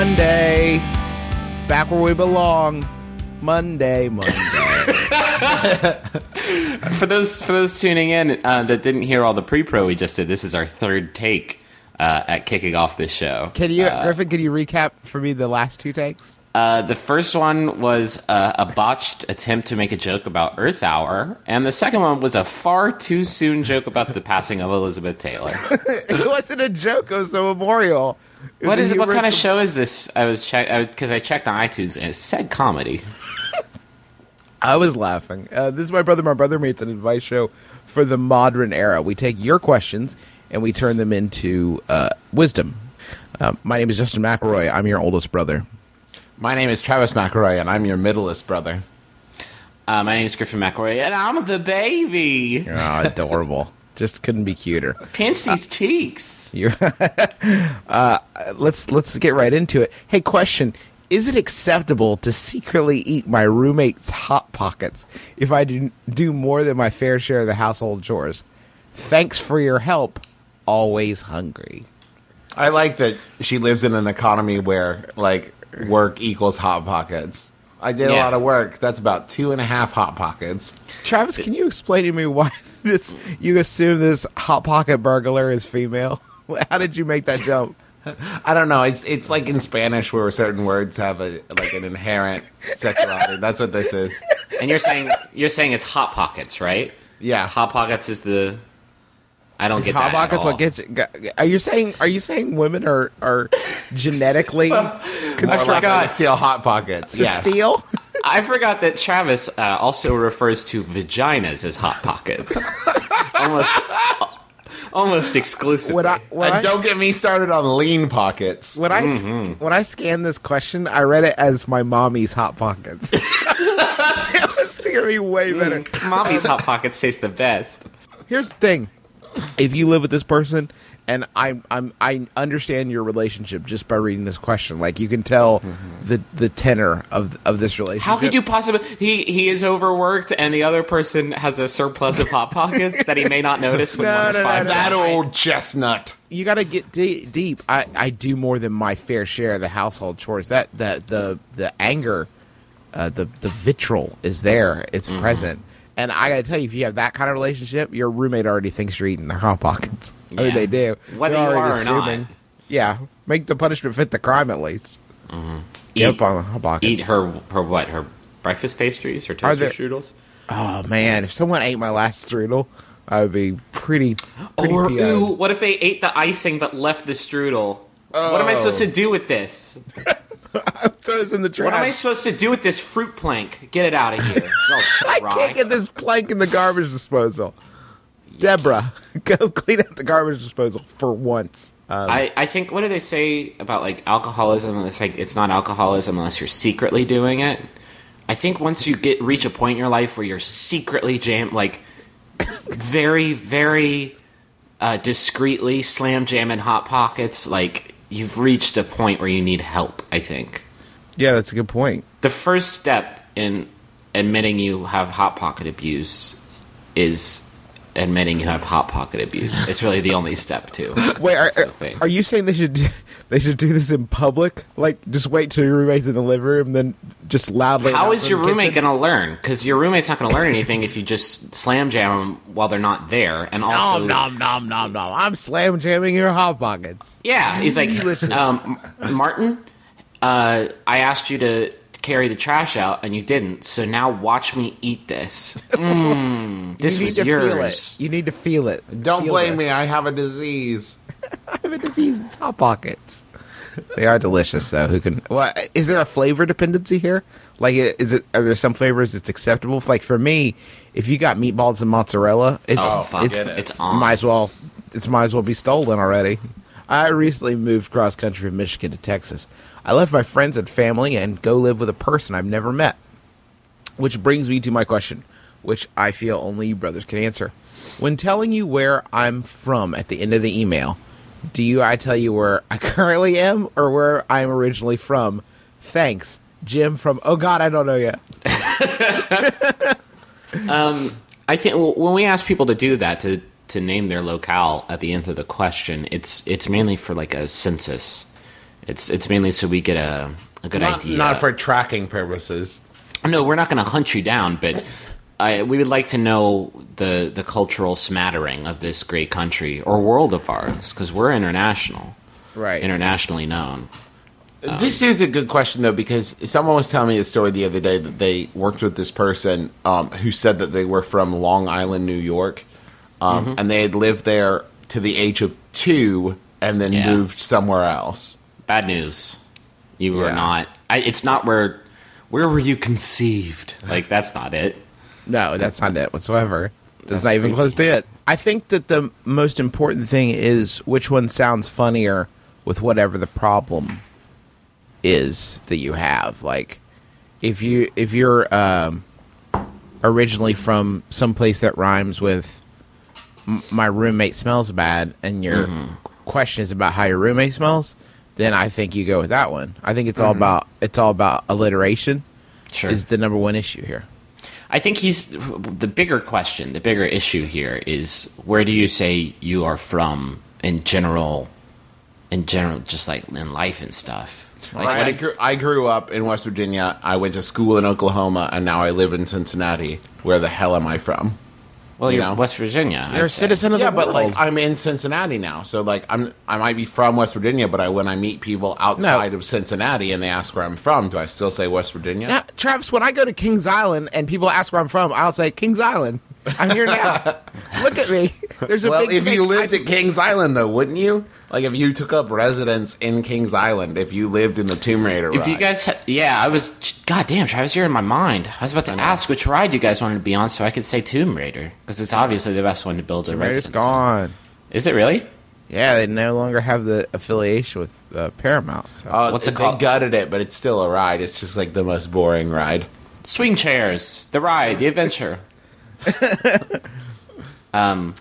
Monday. Back where we belong. Monday, Monday. For those for those tuning in uh, that didn't hear all the pre-pro we just did, this is our third take uh, at kicking off this show. Can you, Uh, Griffin, can you recap for me the last two takes? Uh, the first one was uh, a botched attempt to make a joke about Earth Hour, and the second one was a far too soon joke about the passing of Elizabeth Taylor. it wasn't a joke, it was a memorial. What is? What kind of show is this? I was check because I, checked on iTunes and it said comedy. I was laughing. Uh, this is my brother, my brother mates an advice show for the modern era. We take your questions and we turn them into uh, wisdom. Uh, my name is Justin McElroy. I'm your oldest brother. My name is Travis McElroy, and I'm your middleest brother. Uh, my name is Griffin McElroy, and I'm the baby. Oh, adorable. Just couldn't be cuter. Pinch these cheeks. You're uh, let's let's get right into it. Hey, question: Is it acceptable to secretly eat my roommate's hot pockets if I do do more than my fair share of the household chores? Thanks for your help. Always hungry. I like that she lives in an economy where like work equals hot pockets. I did a lot of work. That's about two and a half hot pockets. Travis, can you explain to me why this you assume this hot pocket burglar is female? How did you make that jump? I don't know. It's it's like in Spanish where certain words have a like an inherent sexuality. That's what this is. And you're saying you're saying it's hot pockets, right? Yeah. Hot pockets is the. I don't get hot that. at pockets all. what gets it. Are you saying are you saying women are are genetically More likely forgot. to steal hot pockets. to yes. steal? I forgot that Travis uh, also refers to vaginas as hot pockets, almost, almost exclusively. When I when And I, don't get me started on lean pockets. when I s- Mm-hmm. when I scanned this question, I read it as my mommy's hot pockets. it was gonna be way better. Mommy's hot pockets taste the best. Here's the thing: if you live with this person, and I'm I'm I understand your relationship just by reading this question, like you can tell the the tenor of of this relationship. How could you possibly? He he is overworked, and the other person has a surplus of hot pockets that he may not notice when No, one no, no, five. no. that old chestnut. you got to get de- deep. I, I do more than my fair share of the household chores. That the the the anger, uh, the the vitriol is there. It's Mm-hmm. present. And I got to tell you, if you have that kind of relationship, your roommate already thinks you're eating their hot pockets. I mean, Yeah. they do. Whether They're you are or not. Yeah, make the punishment fit the crime at least. Mm-hmm. Eat, the hot pockets. eat her her what? Her breakfast pastries, her toaster there- strudels. Oh man, if someone ate my last strudel, I would be pretty. pretty Or ooh, what if they ate the icing but left the strudel? What am I supposed to oh. do with this? This in the trash. What am I supposed to do with this fruit plank? Get it out of here. It's all I can't get this plank in the garbage disposal. Deborah, go clean up the garbage disposal for once. Um, I, I think what do they say about like alcoholism? It's like it's not alcoholism unless you're secretly doing it. I think once you get reach a point in your life where you're secretly jam like very very uh, discreetly slam jamming hot pockets, like you've reached a point where you need help. I think yeah, that's a good point. the first step in admitting you have hot pocket abuse is admitting you have hot pocket abuse. It's really the only step too. Wait, are, are, are you saying they should do, they should do this in public? Like, just wait till your roommate's in the living room, then just loudly. How is your roommate going to learn? Because your roommate's not going to learn anything if you just slam jam them while they're not there. And also, Nom nom nom nom nom. I'm slam jamming your hot pockets. yeah, he's like, um, Martin, uh, I asked you to carry the trash out and you didn't. So now watch me eat this. Mm, this you need was to yours. feel it. You need to feel it. Don't Feel blame this. me. I have a disease. I have a disease. It's hot pockets. They are delicious, though. Who can? Well, is there a flavor dependency here? Like, is it? Are there some flavors it's acceptable? Like for me, if you got meatballs and mozzarella, it's Oh, fuck. it's, it. It's on. might as well it's might as well be stolen already. I recently moved cross country from Michigan to Texas. I left my friends and family and go live with a person I've never met. Which brings me to my question, which I feel only you brothers can answer. When telling you where I'm from at the end of the email, do you I tell you where I currently am or where I'm originally from? Thanks, Jim from Oh God, I don't know yet. Um, I think when we ask people to do that to to name their locale at the end of the question, it's it's mainly for like a census. It's it's mainly so we get a a good Not, idea. not for tracking purposes. no, we're not going to hunt you down, but I, we would like to know the the cultural smattering of this great country or world of ours because we're international, Right. internationally known. This is a good question though because someone was telling me a story the other day that they worked with this person um, who said that they were from Long Island, New York, um, Mm-hmm. and they had lived there to the age of two and then Yeah. moved somewhere else. Bad news. You were Yeah. not. I, it's not where. Where were you conceived? Like that's not it. No, that's not it whatsoever. That's That's not even close to it. I think that the most important thing is which one sounds funnier with whatever the problem is that you have. Like, if you if you're um, originally from some place that rhymes with m- my roommate smells bad, and your question is about how your roommate smells, then I think you go with that one. I think it's all mm-hmm. about it's all about alliteration. Sure. Is the number one issue here. I think he's the bigger question, the bigger issue here is where do you say you are from in general, in general, just like in life and stuff. Like, what I, grew, I grew up in West Virginia. I went to school in Oklahoma, and now I live in Cincinnati. Where the hell am I from? Well, you you're know. West Virginia. You're a I'd say. citizen of yeah, the but world. like I'm in Cincinnati now, so like I'm I might be from West Virginia, but I when I meet people outside of Cincinnati and they ask where I'm from, do I still say West Virginia? Yeah, Travis, when I go to Kings Island and people ask where I'm from, I'll say Kings Island. I'm here now. Look at me. There's a big Well, if you lived I- at Kings Island, though, wouldn't you? Like, if you took up residence in Kings Island, if you lived in the Tomb Raider, If you guys, ha- yeah, I was. God damn, Travis, you're in my mind. I was about to ask which ride you guys wanted to be on, so I could say Tomb Raider because it's obviously the best one to build a Raiders residence. in. gone. Is it really? Yeah, they no longer have the affiliation with uh, Paramount. So. uh, What's it called? they gutted it, but it's still a ride. It's just like the most boring ride. Swing chairs, the ride, the adventure. um,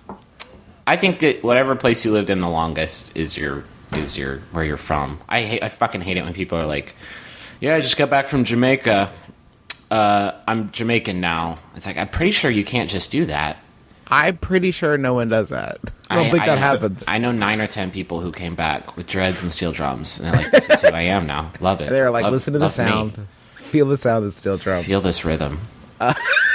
I think that whatever place you lived in the longest is your is your where you're from. I hate, I fucking hate it when people are like, "Yeah, I just got back from Jamaica. Uh, I'm Jamaican now." It's like I'm pretty sure you can't just do that. I'm pretty sure no one does that. I don't think that happens. I know nine or ten people who came back with dreads and steel drums, and they're like, "This is who I am now. Love it." They're like, Love- listen to the love me. sound, feel the sound of steel drums, feel this rhythm. I'm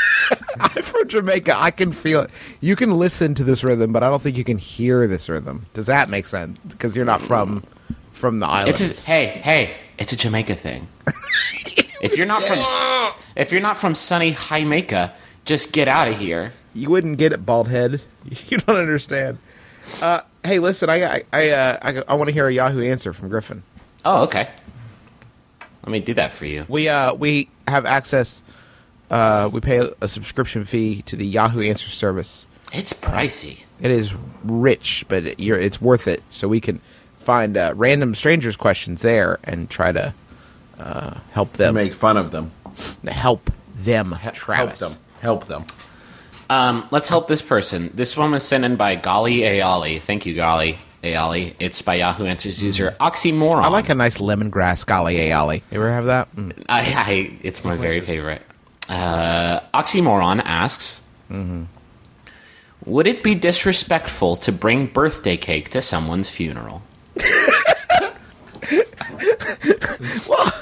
from Jamaica. I can feel it. You can listen to this rhythm, but I don't think you can hear this rhythm. Does that make sense? Because you're not from from the island. It's a, hey, hey, it's a Jamaica thing. if you're not from if you're not from sunny Jamaica, just get out of here. You wouldn't get it, bald head. You don't understand. Uh, hey, listen, I I I, uh, I, I want to hear a Yahoo answer from Griffin. Oh, okay. Let me do that for you. We uh we have access. Uh, we pay a subscription fee to the Yahoo Answer Service. It's pricey. It is rich, but it, you're, it's worth it. So we can find uh, random strangers' questions there and try to uh, help them. Make fun of them. help them, He- Travis. Help them. Help them. Um, let's help this person. This one was sent in by Golly Ayali. Thank you, Golly Ayali. It's by Yahoo Answers user Oxymoron. I like a nice lemongrass golly aioli. You ever have that? Mm. I, I, it's my very favorite. Uh, Oxymoron asks, "Would it be disrespectful to bring birthday cake to someone's funeral?" Well,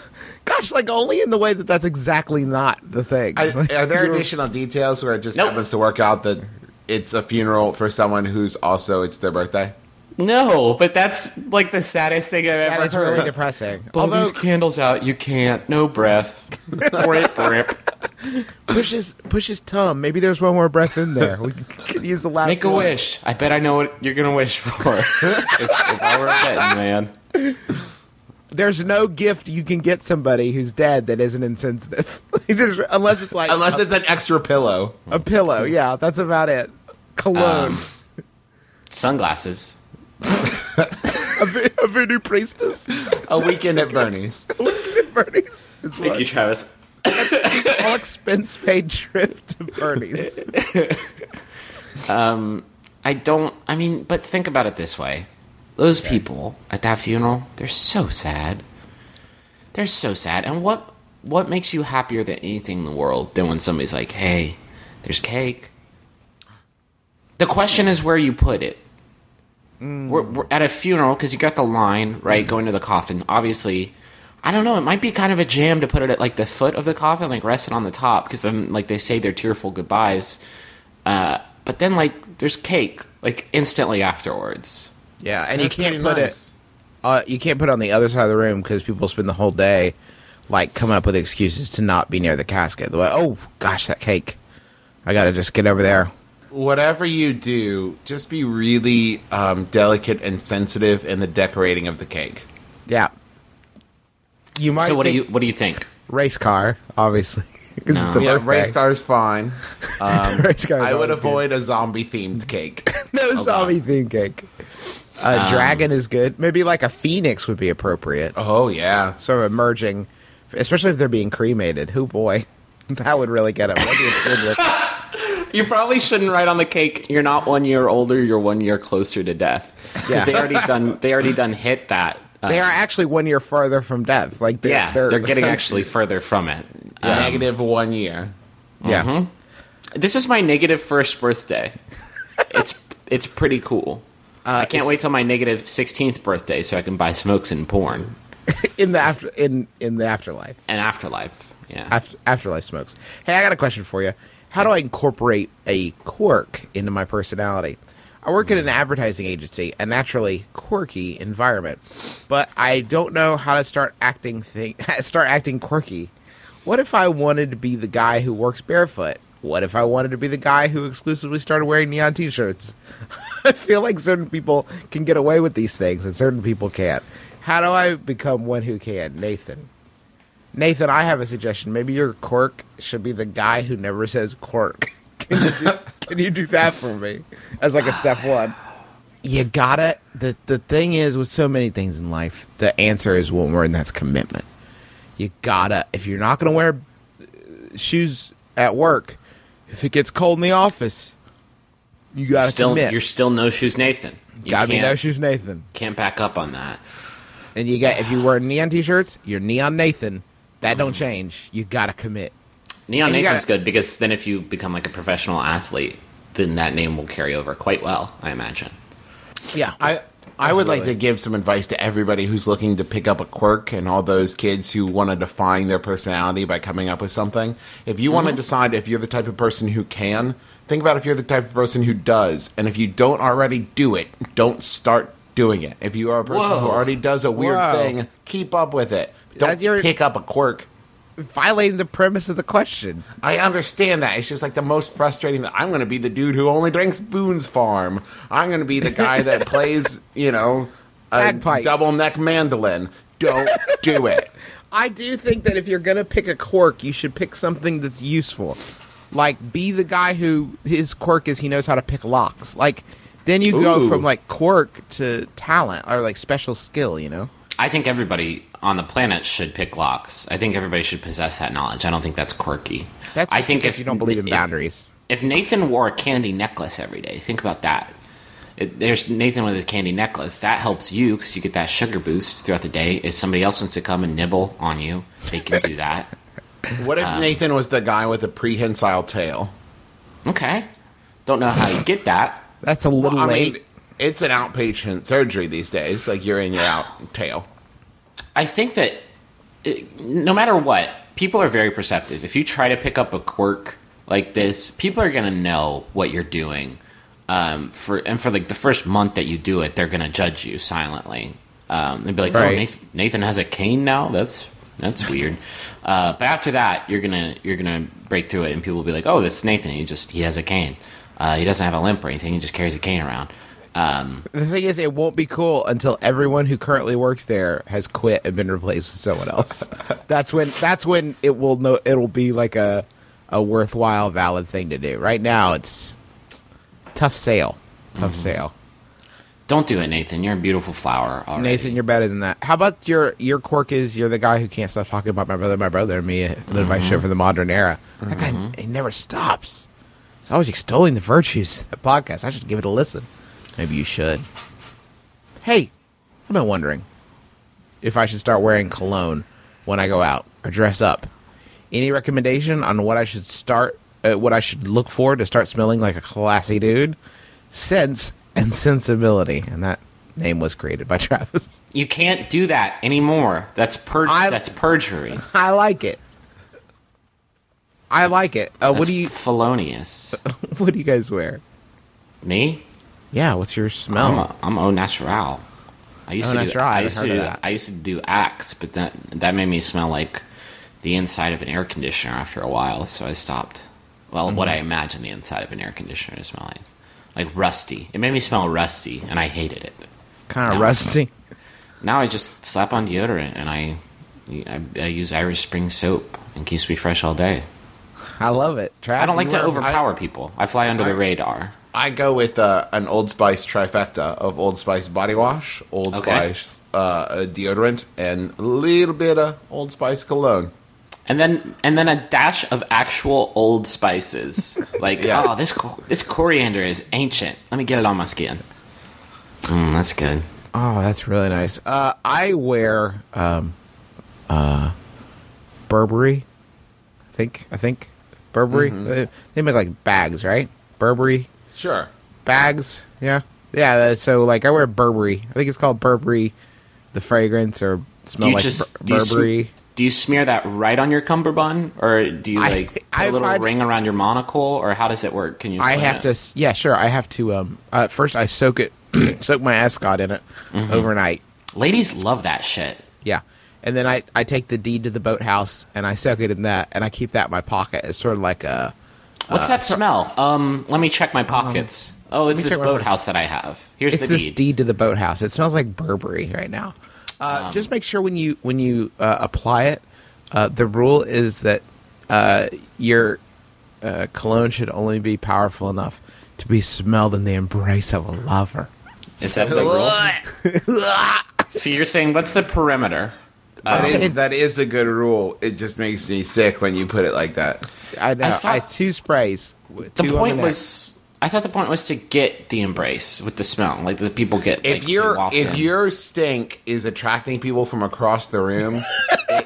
gosh, like only in the way that that's exactly not the thing. I, are there additional details where it just Nope. happens to work out that it's a funeral for someone who's also it's their birthday? No, but that's like the saddest thing I've That ever is heard. really depressing. Blow Although these candles out. You can't. No breath. rip, rip. push his push his tum. Maybe there's one more breath in there. We could use the last. Make a one. wish. I bet I know what you're gonna wish for. if, if I were a betting man. there's no gift you can get somebody who's dead that isn't insensitive. Unless it's like Unless a, it's an extra pillow. a pillow. Yeah, that's about it. Cologne. Um, Sunglasses. a, vi- a voodoo priestess. A weekend at Bernie's. Bernie's. It's Thank what- you, Travis. all expense paid trip to Bernie's. um, I don't. I mean, but think about it this way: those people at that funeral, they're so sad. They're so sad. And what what makes you happier than anything in the world than when somebody's like, "Hey, there's cake." The question is where you put it. We're, we're at a funeral because you got the line right going to the coffin. Obviously, I don't know. It might be kind of a jam to put it at like the foot of the coffin, like resting on the top, because then like they say their tearful goodbyes. Uh, but then like there's cake like instantly afterwards. Yeah, and That's you can't put nice. it. Uh, you can't put it on the other side of the room because people spend the whole day like coming up with excuses to not be near the casket. They're like, "Oh gosh, that cake! I got to just get over there." Whatever you do, just be really um, delicate and sensitive in the decorating of the cake. Yeah. You might so what do you think what do you think? race car, obviously. 'cause No. it's a Yeah, birthday. race car's fine. Um, Race car's I would always good. avoid a zombie themed cake. no zombie theme cake. A Um, dragon is good. Maybe like a phoenix would be appropriate. Oh yeah, Sort of emerging, especially if they're being cremated. Who boy, that would really get him. That'd be a good look. You probably shouldn't write on the cake. You're not one year older. You're one year closer to death. Because Yeah. they already done they already done hit that. Uh, They are actually one year farther from death. Like they're, yeah, they're, getting actually further from it. Um, negative one year. yeah. Mm-hmm. This is my negative first birthday. it's it's pretty cool. I can't wait till my negative sixteenth birthday so I can buy smokes and porn in the after in in the afterlife. and afterlife. Yeah. After, afterlife smokes. Hey, I got a question for you. How do I incorporate a quirk into my personality? I work in an advertising agency, a naturally quirky environment, but I don't know how to start acting thing start acting quirky. What if I wanted to be the guy who works barefoot? What if I wanted to be the guy who exclusively started wearing neon t-shirts? I feel like certain people can get away with these things and certain people can't. How do I become one who can? Nathan. Nathan, I have a suggestion. Maybe your quirk should be the guy who never says quirk. Can you do, can you do that for me as like a step one? You gotta. The the thing is with so many things in life, the answer is one word, and that's commitment. You gotta. If you're not gonna wear uh, shoes at work, if it gets cold in the office, you gotta still commit. you're still no shoes Nathan. You gotta be can't, no shoes, Nathan. can't back up on that. And you got if you wear neon t-shirts, you're neon Nathan. That don't change. You gotta commit. Neon And you Nathan's gotta- good because then if you become like a professional athlete, then that name will carry over quite well, I imagine. Yeah, I I would like to give some advice to everybody who's looking to pick up a quirk and all those kids who want to define their personality by coming up with something. If you want to mm-hmm. decide if you're the type of person who can, think about if you're the type of person who does. And if you don't already do it, don't start doing it. If you are a person who already does a weird Whoa. thing, keep up with it. Uh, don't That pick up a quirk. Violating the premise of the question. I understand that. It's just like the most frustrating that I'm going to be the dude who only drinks Boone's Farm. I'm going to be the guy that plays, you know, a Bagpipes. double neck mandolin. Don't do it. I do think that if you're gonna pick a quirk, you should pick something that's useful. Like, be the guy who his quirk is he knows how to pick locks. Like, then you go from like quirk to talent or like special skill. You know? I think everybody on the planet should pick locks. I think everybody should possess that knowledge. I don't think that's quirky. That's I think if you don't believe in boundaries. If Nathan wore a candy necklace every day, think about that. It, there's Nathan with his candy necklace. That helps you because you get that sugar boost throughout the day. If somebody else wants to come and nibble on you, they can do that. What if um, Nathan was the guy with the prehensile tail? Okay. Don't know how you get that. That's a little I late. mean, it's an outpatient surgery these days. Like you're in your out tail. I think that uh, no matter what, people are very perceptive. If you try to pick up a quirk like this, people are going to know what you're doing. Um, for and for like the first month that you do it, they're going to judge you silently. Um, they'd be like, "Oh, Nathan, Nathan has a cane now. That's that's weird." Uh, but after that, you're gonna you're gonna break through it, and people will be like, "Oh, that's Nathan. He just he has a cane. Uh, he doesn't have a limp or anything. He just carries a cane around." Um, The thing is, it won't be cool until everyone who currently works there has quit and been replaced with someone else. that's when. That's when it will know. It'll be like a a worthwhile, valid thing to do. Right now, it's tough sale. Tough mm-hmm. sale. don't do it, Nathan. You're a beautiful flower. Already. Nathan, you're better than that. How about your your quirk is you're the guy who can't stop talking about my brother, my brother, and me, an advice show mm-hmm. for the modern era. That guy, mm-hmm. he never stops. He's always extolling the virtues of the podcast. I should give it a listen. Maybe you should. Hey, I've been wondering if I should start wearing cologne when I go out or dress up. Any recommendation on what I should start, uh, what I should look for to start smelling like a classy dude? Sense and sensibility, and that name was created by Travis. You can't do that anymore. That's pur- I- That's perjury. I like it. I like it. Uh, what do you felonious? What do you guys wear? Me? Yeah, what's your I'm smell? a, I'm au natural. I used Au to do, natural, I I haven't used to heard of do, that. I used to do Axe, but that that made me smell like the inside of an air conditioner after a while, so I stopped. Well, what Mm-hmm. I imagine the inside of an air conditioner to smell like, like rusty. It made me smell rusty, and I hated it. kind of Yeah. rusty. Now I just slap on deodorant, and I, I, I use Irish Spring soap, and keeps me fresh all day. I love it. Trav, I don't like you to wear- overpower people. I fly under the radar. I go with uh, an Old Spice trifecta of Old Spice body wash, Old Okay. Spice uh, deodorant, and a little bit of Old Spice cologne. and then and then a dash of actual old spices. Like, Yeah. oh, this this coriander is ancient. Let me get it on my skin. Mm, that's good. Oh, that's really nice. Uh, I wear um, uh, Burberry. I think. I think Burberry. Mm-hmm. They, they make like bags, right? Burberry Sure. bags. Yeah, yeah. uh, So like, I wear Burberry. I think it's called Burberry, the fragrance, or smell like just Bur- do you, sm- Burberry. do you smear that right on your cummerbund, or do you I- like put I a little find- ring around your monocle, or how does it work? Can you? I have it? to. Yeah, sure. I have to. Um, uh, first, I soak it, soak my ascot in it Mm-hmm. overnight. Ladies love that shit. Yeah. And then I, I take the deed to the boathouse and I soak it in that and I keep that in my pocket. It's sort of like a What's that smell? Um, let me check my pockets. oh, it's me this check my- boathouse that I have. Here's it's the this deed. deed to the boathouse. It smells like Burberry right now. Uh, Um, just make sure when you when you uh, apply it, uh, the rule is that uh, your uh, cologne should only be powerful enough to be smelled in the embrace of a lover. Is that the rule? so you're saying what's the perimeter? That Um, is, that is a good rule. It just makes me sick when you put it like that. I know. I, thought- two sprays. w- The two point was, I thought the point was to get the embrace with the smell, like the people get. If like, your wafted. if your stink is attracting people from across the room,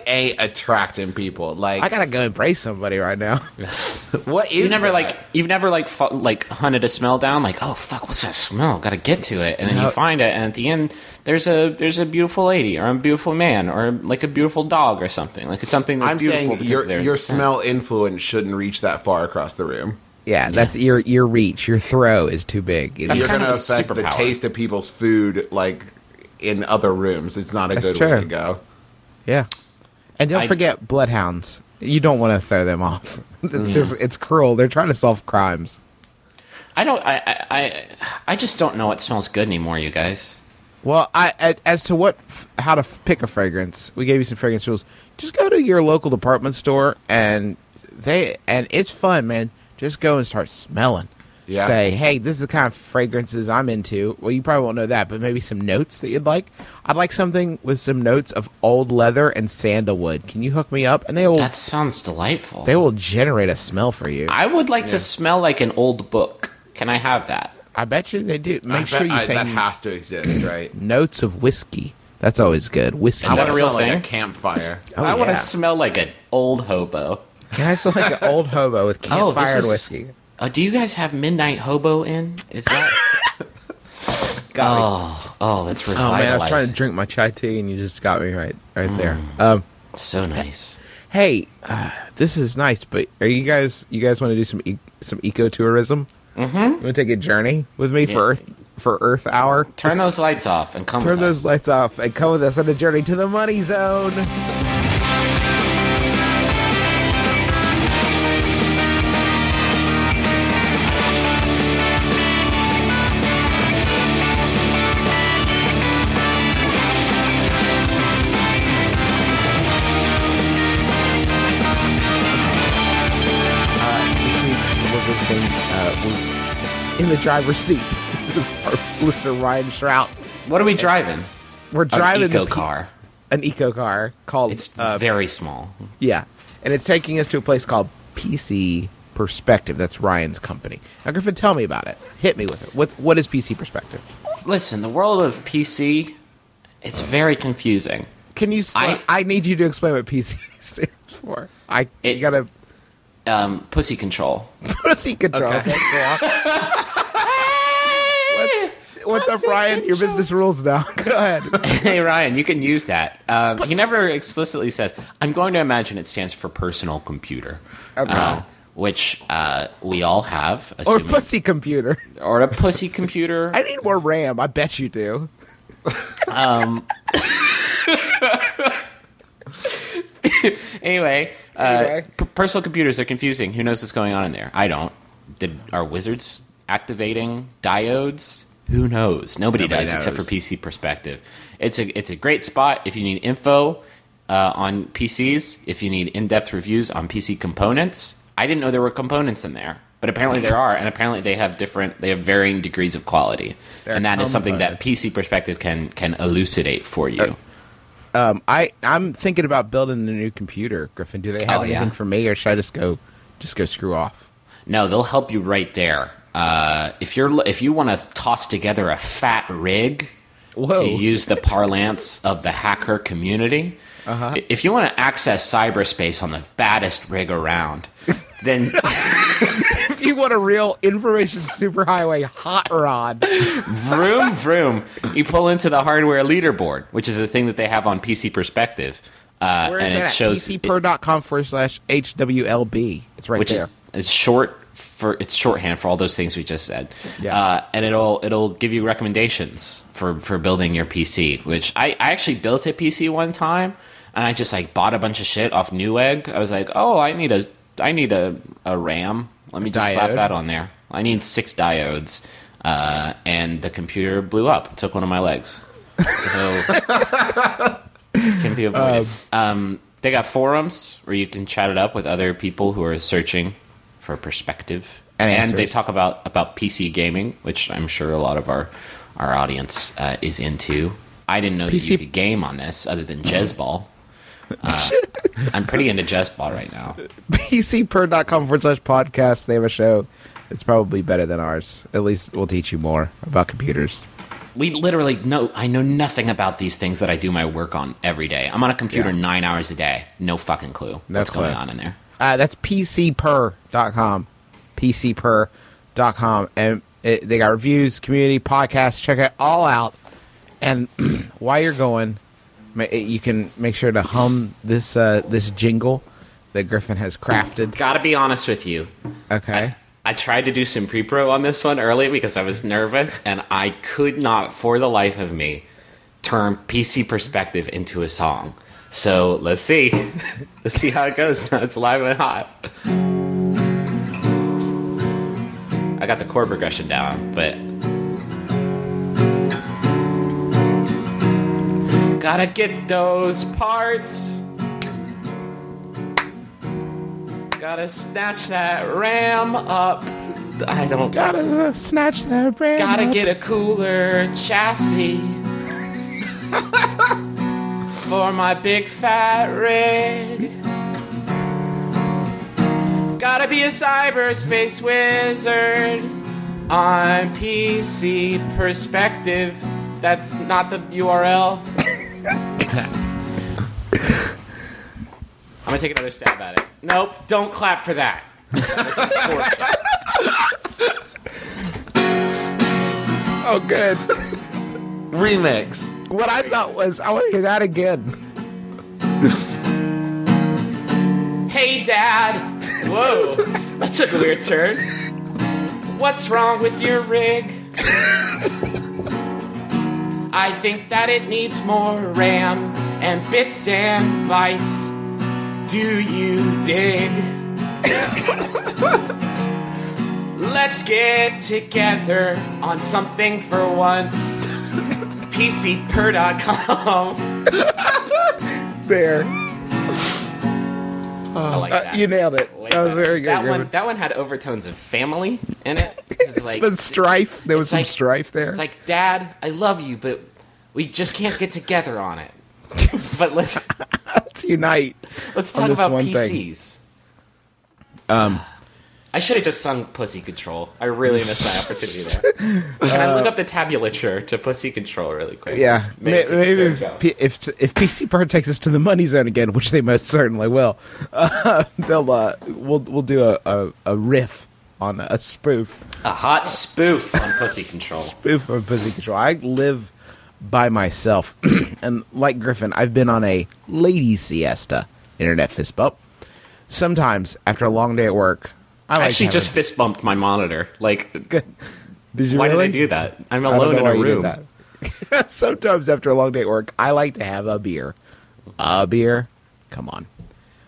it ain't attracting people. Like I gotta go embrace somebody right now. what is you never that? like you've never like fu- like hunted a smell down like oh fuck what's that smell got to get to it and then No. you find it and at the end there's a there's a beautiful lady or a beautiful man or like a beautiful dog or something like it's something that's I'm beautiful saying your your scent. smell influence shouldn't reach that far across the room. Yeah, that's your your reach. Your throw is too big. It That's You're kind going to of a affect the taste of people's food, like in other rooms. It's not a That's good true. way to go. yeah, and don't I- forget bloodhounds. You don't want to throw them off. It's mm. just it's cruel. They're trying to solve crimes. I don't I, I I I just don't know what smells good anymore you guys Well, I as to what how to pick a fragrance, we gave you some fragrance rules. Just go to your local department store and they and it's fun, man. Just go and start smelling. Yeah. Say, hey, this is the kind of fragrances I'm into. Well, you probably won't know that, but maybe some notes that you'd like. I'd like something with some notes of old leather and sandalwood. Can you hook me up? And they will that sounds delightful they will generate a smell for you. I, I would like to smell like an old book can I have that I bet you they do. I Make sure bet you I- say that has to exist, right? notes of whiskey. That's always good. Whiskey. Is that I a wanna real smell like a campfire. Oh, I want to smell like an old hobo Can I smell like an old hobo with Oh, campfire this and is- whiskey? Uh, do you guys have Midnight Hobo in? Is that? oh, oh, that's Oh man, I was trying to drink my chai tea and you just got me right, right there. Um, So nice. hey, uh, this is nice, but are you guys? You guys want to do some e- some ecotourism? Mm-hmm. You want to take a journey with me Yeah. for Earth for Earth Hour? Turn those lights off and come. Turn those us. lights off and come with us on a journey to the money zone. The driver's seat. this is our listener Ryan Shrout. What are we driving? We're driving An eco the car. an eco car called It's uh, very small. yeah, and it's taking us to a place called PC Perspective. That's Ryan's company. Now, Griffin, tell me about it. Hit me with it. What what is PC Perspective? Listen, the world of PC, it's very confusing. Can you? Sl- I, I- need you to explain what PC stands for. I It- you gotta Um, pussy control. pussy control. Okay. Okay, go on. What- What's up, Ryan? Your business rules now. Go ahead. hey Ryan, you can use that. Um, he never explicitly says. I'm going to imagine it stands for personal computer, Okay. uh, which uh, we all have, Or assuming- pussy computer. or a pussy computer. I need more RAM. I bet you do. anyway, uh, Anyway. p- personal computers are confusing. Who knows what's going on in there? I don't. Did are wizards activating diodes? Who knows? Nobody, Nobody does, except for. PC Perspective. It's a it's a great spot if you need info uh, on PCs. If you need in depth reviews on PC components. I didn't know there were components in there, but apparently there are, and apparently they have different. They have varying degrees of quality, They're and that is something that. PC Perspective can can elucidate for you. Um, I I'm thinking about building a new computer. Griffin, do they have Oh, yeah. anything for me, or should I just go just go screw off? No, they'll help you right there. Uh, if you're if you want to toss together a fat rig Whoa. to use the parlance of the hacker community, Uh-huh. if you want to access cyberspace on the baddest rig around, then If you want a real information superhighway hot rod, vroom vroom, you pull into the hardware leaderboard, which is the thing that they have on PC Perspective, uh, where is and that? it at? shows PCPer.com forward slash HWLB. It's right which there. is is short for it's shorthand for all those things we just said. Yeah. Uh, and it'll it'll give you recommendations for for building your PC. Which I, I actually built a PC one time, and I just like bought a bunch of shit off Newegg. I was like, oh, I need a I need a, a RAM. Let me just slap that on there. I need six diodes. Uh, and the computer blew up. Took one of my legs. So can be avoided. Um, they got forums where you can chat it up with other people who are searching for perspective, And and, they talk about about PC gaming, which I'm sure a lot of our our audience uh, is into. I didn't know that PC you could game on this other than JezzBall. Uh, I'm pretty into JezzBall right now. PCPer.com forward slash podcast. They have a show. It's probably better than ours. At least we'll teach you more about computers. We literally know. I know nothing about these things that I do my work on every day. I'm on a computer Yeah. nine hours a day. No fucking clue No what's going on in there. Uh, that's PCPer.com. PCPer.com. And it, they got reviews, community, podcasts. Check it all out. And while you're going, you can make sure to hum this uh, this jingle that Griffin has crafted. Gotta be honest with you. Okay. I tried to do some pre-pro on this one early because I was nervous, and I could not, for the life of me, turn PC perspective into a song. So let's see, let's see how it goes. Now it's live and hot. I got the chord progression down, but gotta get those parts. Gotta snatch that RAM up. I don't Gotta snatch that ram. Gotta up. get a cooler chassis for my big fat rig. Gotta be a cyberspace wizard on PC perspective. That's not the URL. I'm gonna take another stab at it. Nope, don't clap for that. Oh, good. Remix. What I thought was, I want to hear that again. Hey, Dad! Whoa, that took a weird turn. What's wrong with your rig? I think that it needs more RAM and bits and bytes. Do you dig? Let's get together on something for once. PCPer.com. There. Oh of like that. Uh, You nailed it. Way That was better. very good. That one, that one had overtones of family in it. It's like, but strife. There was some like- strife there. it's like, Dad, I love you, but we just can't get together on it. but let's Let's unite. let's on talk this about one thing. PCs. Um, I should have just sung "Pussy Control." I really missed my opportunity there. Can I look up the tabulature to "Pussy Control" really quick? Uh, Yeah, Maybe maybe, if. P- if if PC Per takes us to the money zone again, which they most certainly will, uh, they'll uh, we'll we'll do a, a, a riff on a spoof a hot spoof on "Pussy Control." spoof of Pussy Control. I live by myself, and like Griffin, I've been on a lady siesta internet fist bump. Sometimes after a long day at work, I like actually just fist bumped my monitor. Like, did you why really? did I do that? I'm alone in why a you did room. that. Sometimes after a long day at work, I like to have a beer. A beer? Come on.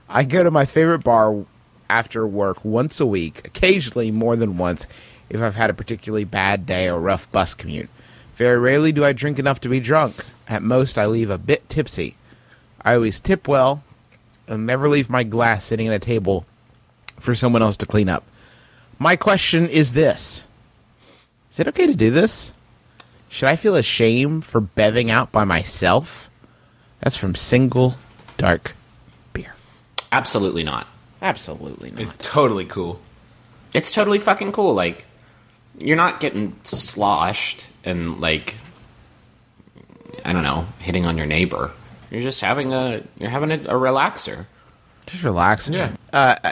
I go to my favorite bar after work once a week, occasionally more than once if I've had a particularly bad day or rough bus commute. Very rarely do I drink enough to be drunk. At most, I leave a bit tipsy. I always tip well and never leave my glass sitting at a table for someone else to clean up. My question is this Is it okay to do this? Should I feel ashamed for beving out by myself? That's from Single Dark Beer. Absolutely not. Absolutely not. It's totally cool. It's totally fucking cool. Like, you're not getting sloshed and like, I don't know, hitting on your neighbor. You're just having a you're having a, a relaxer. Just relax. Yeah. Uh, uh,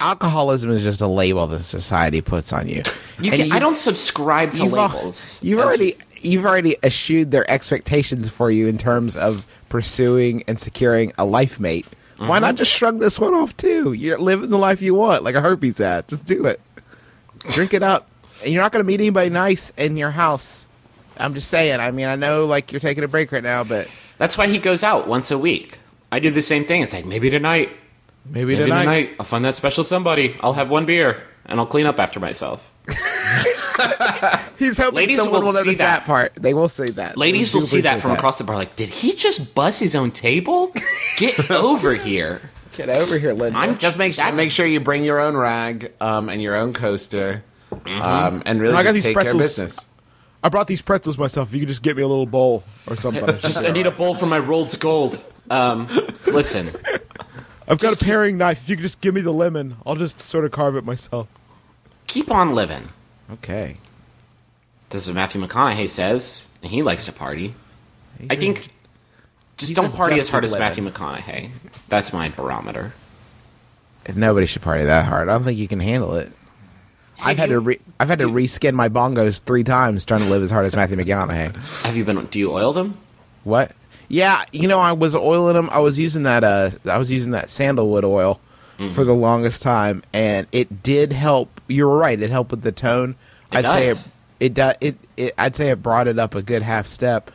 alcoholism is just a label that society puts on you. You can, I don't subscribe to you've al- labels. You've already you've already eschewed their expectations for you in terms of pursuing and securing a life mate. Why Mm-hmm. not just shrug this one off too? You're living the life you want, like a herpes ad. Just do it. Drink it up. And you're not going to meet anybody nice in your house. I'm just saying. I mean, I know like you're taking a break right now, but That's why he goes out once a week. I do the same thing. It's like maybe tonight, maybe, maybe tonight. tonight, I'll find that special somebody. I'll have one beer and I'll clean up after myself. He's hoping Ladies someone will will see notice that. that. part. They will see that. Ladies will see that appreciate from across the bar. Like, did he just buzz his own table? Get over here. Get over here, Linda. I'm Just make That's- make sure you bring your own rag um, and your own coaster, um, and really I got just these take care of business. I brought these pretzels myself. If you could just get me a little bowl or something. Just, I need a bowl for my rolled gold. Um, listen, I've got a paring knife. If you could just give me the lemon, I'll just sort of carve it myself. keep on living. Okay. This is what Matthew McConaughey says, and he likes to party. I says- think just don't party as hard as. Matthew McConaughey. That's my barometer. Nobody should party that hard. I don't think you can handle it. I've had you- to re- I've had to reskin my bongos three times trying to live as hard as Matthew McConaughey. Have you been? Do you oil them? What? Yeah, you know, I was oiling them. I was using that. Uh, I was using that sandalwood oil Mm-hmm. for the longest time, and it did help. You were right. It helped with the tone. It I'd say does. it. It, do- it it. I'd say it brought it up a good half step.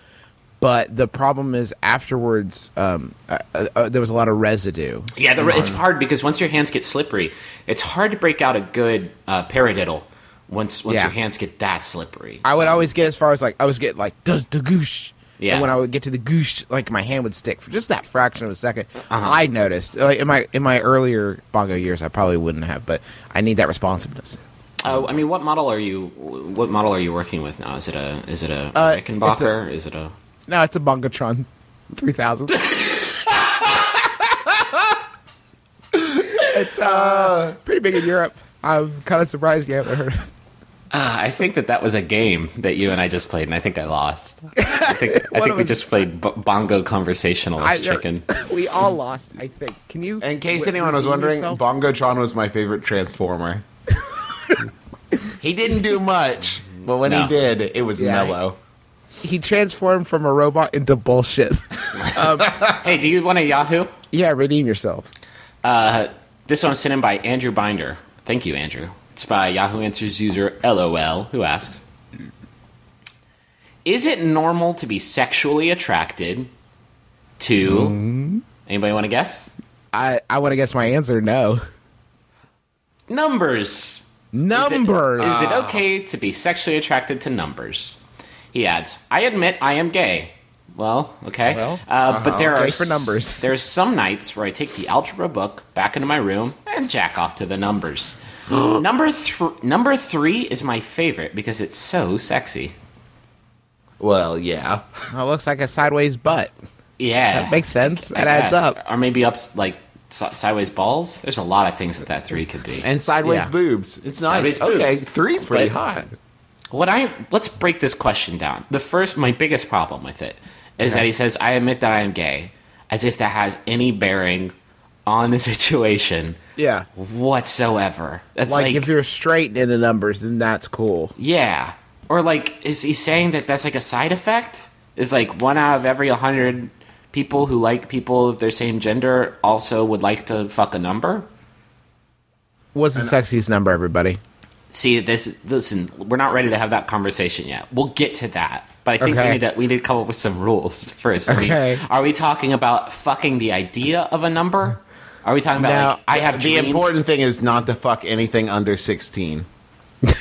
But the problem is afterwards, um, uh, uh, uh, there was a lot of residue. Yeah, the, it's hard because once your hands get slippery, it's hard to break out a good uh, paradiddle once once Yeah. your hands get that slippery. I would always get as far as like I was getting like does the goosh. Yeah. And when I would get to the goosh, like my hand would stick for just that fraction of a 2nd Uh-huh. I noticed like in my in my earlier bongo years, I probably wouldn't have, but I need that responsiveness. Uh, I mean, what model are you? What model are you working with now? Is it a is it a Uh, Rickenbacker? Is it a No, it's a Bongotron 3000. it's uh pretty big in Europe. I'm kind of surprised you haven't heard. of it. Uh, I think that that was a game that you and I just played, and I think I lost. I think I think we us- just played b- bongo conversationalist I- chicken. We all lost, I think. Can you? In case re- anyone was wondering, yourself? Bongotron was my favorite Transformer. he didn't do much, but when No. he did, it was Yeah. mellow. he transformed from a robot into bullshit. Hey, do you want a Yahoo? yeah, redeem yourself. Uh, this one was sent in by Andrew Binder. Thank you, Andrew. It's by Yahoo Answers user LOL, who asks Is it normal to be sexually attracted to. Anybody want to guess? I I want to guess my answer. No. Numbers. Numbers. Is it okay to be sexually attracted to numbers? He adds, I admit I am gay, Well, okay. Well, uh, but there are for numbers. There's some nights where I take the algebra book back into my room and jack off to the numbers. number th- number three is my favorite because it's so sexy. Well, yeah. It looks like a sideways butt. Yeah, That makes sense. That adds up. Or maybe up like sideways balls. There's a lot of things that that three could be. And sideways Yeah. boobs. It's nice. Sideways boobs. Okay, three's pretty But- hot. What I let's break this question down. The first, my biggest problem with it is that he says, "I admit that I am gay," as if that has any bearing on the situation Yeah. whatsoever. That's Like, like, if you're straight in the numbers, then that's cool. yeah, or like, is he saying that that's like a side effect? Is like one out of every hundred people who like people of their same gender also would like to fuck a number? What's the sexiest number, everybody? See, this listen, we're not ready to have that conversation yet. We'll get to that. But I think Okay. we need to we need to come up with some rules first. I mean, Okay. are we talking about fucking the idea of a number? Are we talking about Now, like I have The dreams? important thing is not to fuck anything under 16.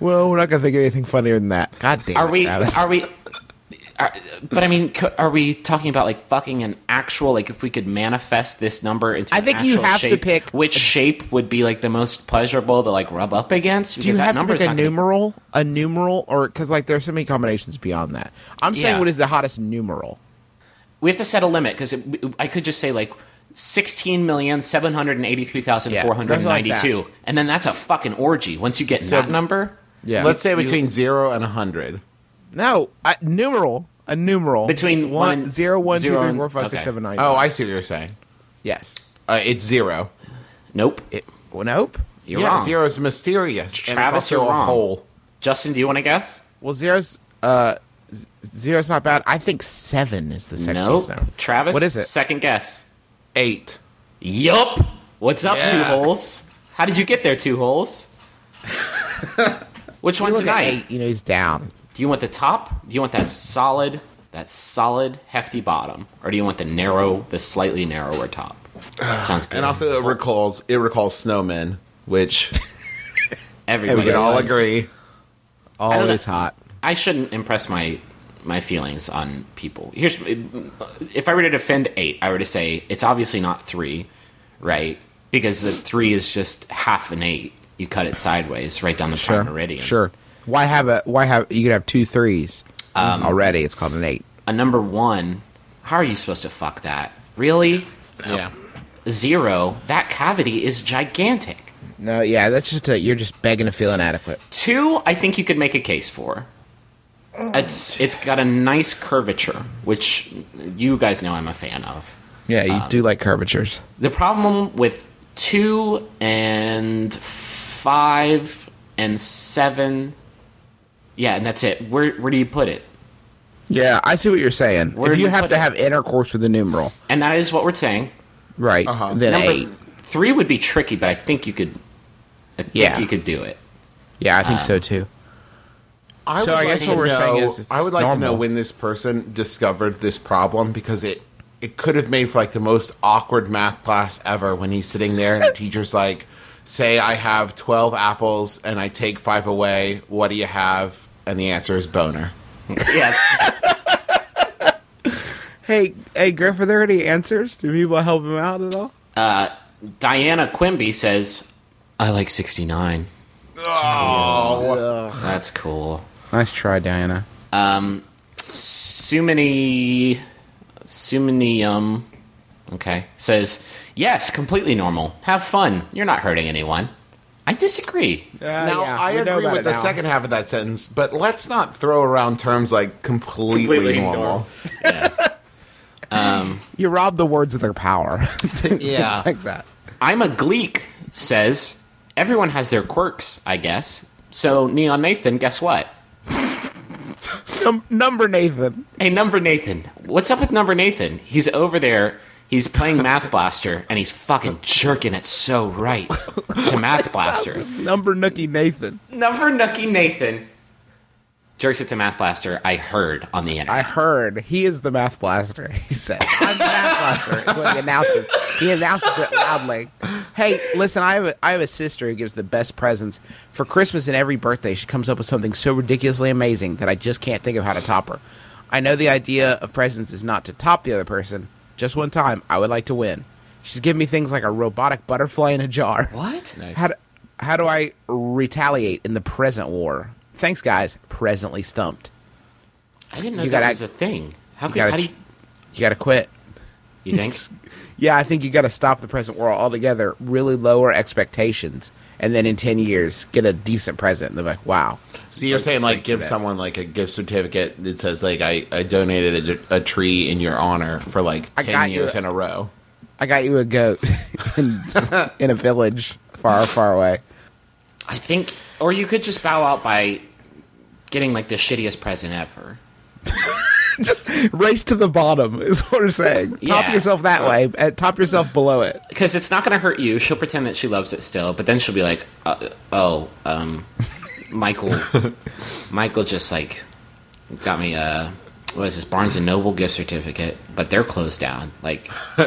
Well, we're not gonna think of anything funnier than that. God damn Are it, we Travis. are we are, but I mean, are we talking about like fucking an actual like if we could manifest this number into? I think you have to pick which shape would be like the most pleasurable to like rub up against. Do you have to pick a numeral, a numeral, or because like there's so many combinations beyond that? I'm saying Yeah. what is the hottest numeral? We have to set a limit because I could just say like sixteen million seven hundred and eighty three thousand four hundred and ninety two, and then that's a fucking orgy. Once you get that number, Yeah. Let's say between 0 and 100. no a numeral, a numeral Between one one and- zero one two zero three and- four five six okay. seven nine. Oh, I see what you're saying. yes. Uh, it's 0. nope. It, well, nope. You're yeah, wrong. zero is mysterious. Travis, and it's also you're a wrong. hole. Justin, do you want to guess? Well, zero's uh, z- zero's not bad. I think seven is the sexiest Nope. number. Travis, What is it? Second guess. 8. Yup. What's up, two holes? How did you get there, two holes? Which one Look at tonight? eight, you know he's down. Do you want the top? Do you want that solid, that solid, hefty bottom, or do you want the narrow, the slightly narrower top? Sounds good. And also it recalls it recalls snowmen, which everybody we can all agree. don't. Always hot. I shouldn't impress my my feelings on people. Here's if I were to defend eight, I were to say it's obviously not three, right? Because the three is just half an eight. You cut it sideways, right down the prime meridian. Sure. Why have a why have you could have two threes Um, already? It's called an eight. A number one. How are you supposed to fuck that? Really? Yeah. Zero. That cavity is gigantic. No, yeah, that's just a, you're just begging to feel inadequate. Two, I think you could make a case for. It's it's got a nice curvature, which you guys know I'm a fan of. Yeah, you Um, do like curvatures. The problem with two and five and seven, yeah, and that's it. Where where do you put it? Yeah, I see what you're saying. Where if you you have to it? have intercourse with the numeral, And that is what we're saying. right? Uh-huh. Then Number eight. three would be tricky, but I think you could. I think Yeah. you could do it. Yeah, I think uh, so too. I So would I guess like what to we're know, saying is I would like to know when this person discovered this problem because it it could have made for like the most awkward math class ever when he's sitting there and the teacher's like, "Say I have twelve apples and I take five away. What do you have?" And the answer is boner. Yeah, Hey, hey, Griff, are there any answers? Do people help him out at all? Uh, Diana Quimby says, "I like 69." Oh, That's cool. Nice try, Diana. Um, Sumini, Suminium, okay, says, yes, completely normal. Have fun. You're not hurting anyone. I disagree. now I agree with the second half of that sentence, but let's not throw around terms like completely, Completely normal. You rob the words of their power. Yeah. It's like that. I'm a Gleek says, everyone has their quirks, I guess. So, Neon Nathan, guess what? Num- number Nathan. Hey, Number Nathan. What's up with Number Nathan? He's over there. He's playing Math Blaster, and he's fucking jerking it so right to Math Blaster. Number Nookie Nathan. Number Nookie Nathan jerks it to Math Blaster. I heard on the internet. I heard he is the math blaster. He said, "I'm math blaster." Is what he announces. He announces it loudly. Hey, Hey, listen, I have a, I have a sister who gives the best presents for Christmas and every birthday. She comes up with something so ridiculously amazing that I just can't think of how to top her. I know the idea of presents is not to top the other person. Just one time, I would like to win. She's given me things like a robotic butterfly in a jar. What? Nice. How do, how do I retaliate in the present war? Thanks, guys. Presently stumped. I didn't know You that gotta- was a thing. How, you could, gotta how do you, You got to quit. You think? Yeah, I think you got to stop the present war altogether. Really lower expectations, and then in ten years, get a decent present. And they're like, "Wow." So you're saying like give someone like a gift certificate that says like I, I donated a, a tree in your honor for like I ten got you years a- in a row. I got you a goat in, in a village far, far away. I think, or you could just bow out by getting like the shittiest present ever. Just race to the bottom is what we're saying. Top yourself that way, and top yourself below it. Because it's not going to hurt you. She'll pretend that she loves it still, but then she'll be like, uh, "Oh, um, Michael, Michael just like got me a what is this Barnes and Noble gift certificate, but they're closed down. Like,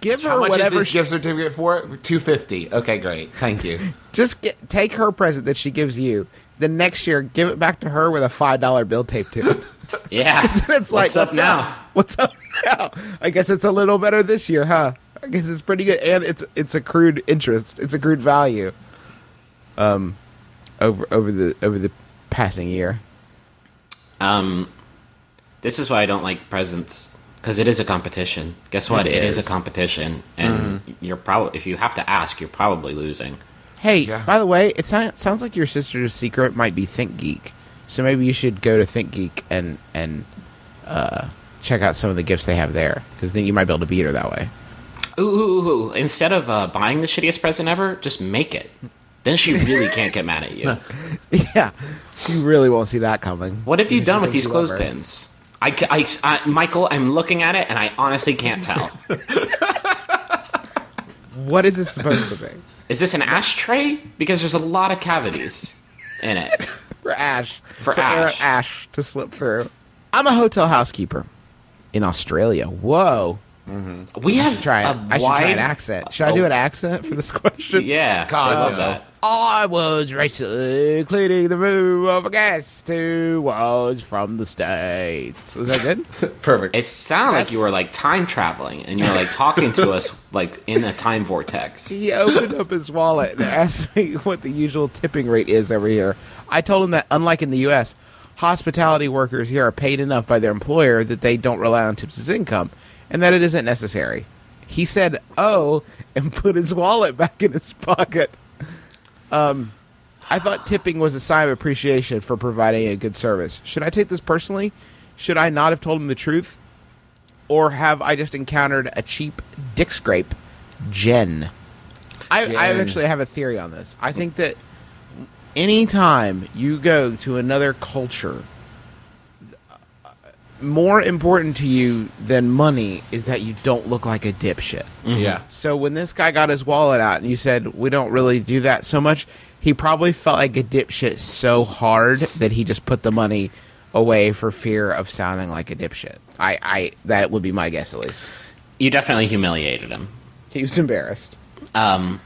Give her How much whatever. is this she- gift certificate for? Two fifty. Okay, great. Thank you. just get, take her present that she gives you. The next year, give it back to her with a five dollar bill taped to it. yeah, it's like, what's up now? What's up now? I guess it's a little better this year, huh? I guess it's pretty good, and it's it's accrued interest. It's accrued value. Um, over over the over the passing year. Um, this is why I don't like presents because it is a competition. Guess what? It it is. is. a competition, and you're probably if you have to ask, you're probably losing. Hey, Yeah. by the way, it sounds like your sister's secret might be ThinkGeek. So maybe you should go to ThinkGeek and and uh, check out some of the gifts they have there, because then you might be able to beat her that way. Ooh, ooh, ooh, ooh. instead of uh, buying the shittiest present ever, just make it. Then she really can't get mad at you. yeah, you really won't see that coming. What have you Because done with these you love her. clothespins? I, I, I- Michael, I'm looking at it and I honestly can't tell. What is this supposed to be? Is this an ashtray? Because there's a lot of cavities in it. For Ash. For Aaron Ash. Ash to slip through. I'm a hotel housekeeper in Australia. Whoa. Mm-hmm. We have Try it. a I should wide, try an accent. Should I oh. do an accent for this question? Yeah, God, I love that. I was recently cleaning the room of a guest who was from the States. Is that good? Perfect. It sounded like you were like time traveling and you were like talking to us like in a time vortex. he opened up his wallet and asked me what the usual tipping rate is over here. I told him that, unlike in the U.S., hospitality workers here are paid enough by their employer that they don't rely on tips as income, and that it isn't necessary. He said, "Oh," and put his wallet back in his pocket. Um, I thought tipping was a sign of appreciation for providing a good service. Should I take this personally? Should I not have told him the truth? Or have I just encountered a cheap dick scrape? Jen. I, I actually have a theory on this. I think that anytime you go to another culture, more important to you than money is that you don't look like a dipshit. Yeah. So when this guy got his wallet out and you said we don't really do that so much, he probably felt like a dipshit so hard that he just put the money away for fear of sounding like a dipshit. I, I that would be my guess at least. You definitely humiliated him. He was embarrassed. Um,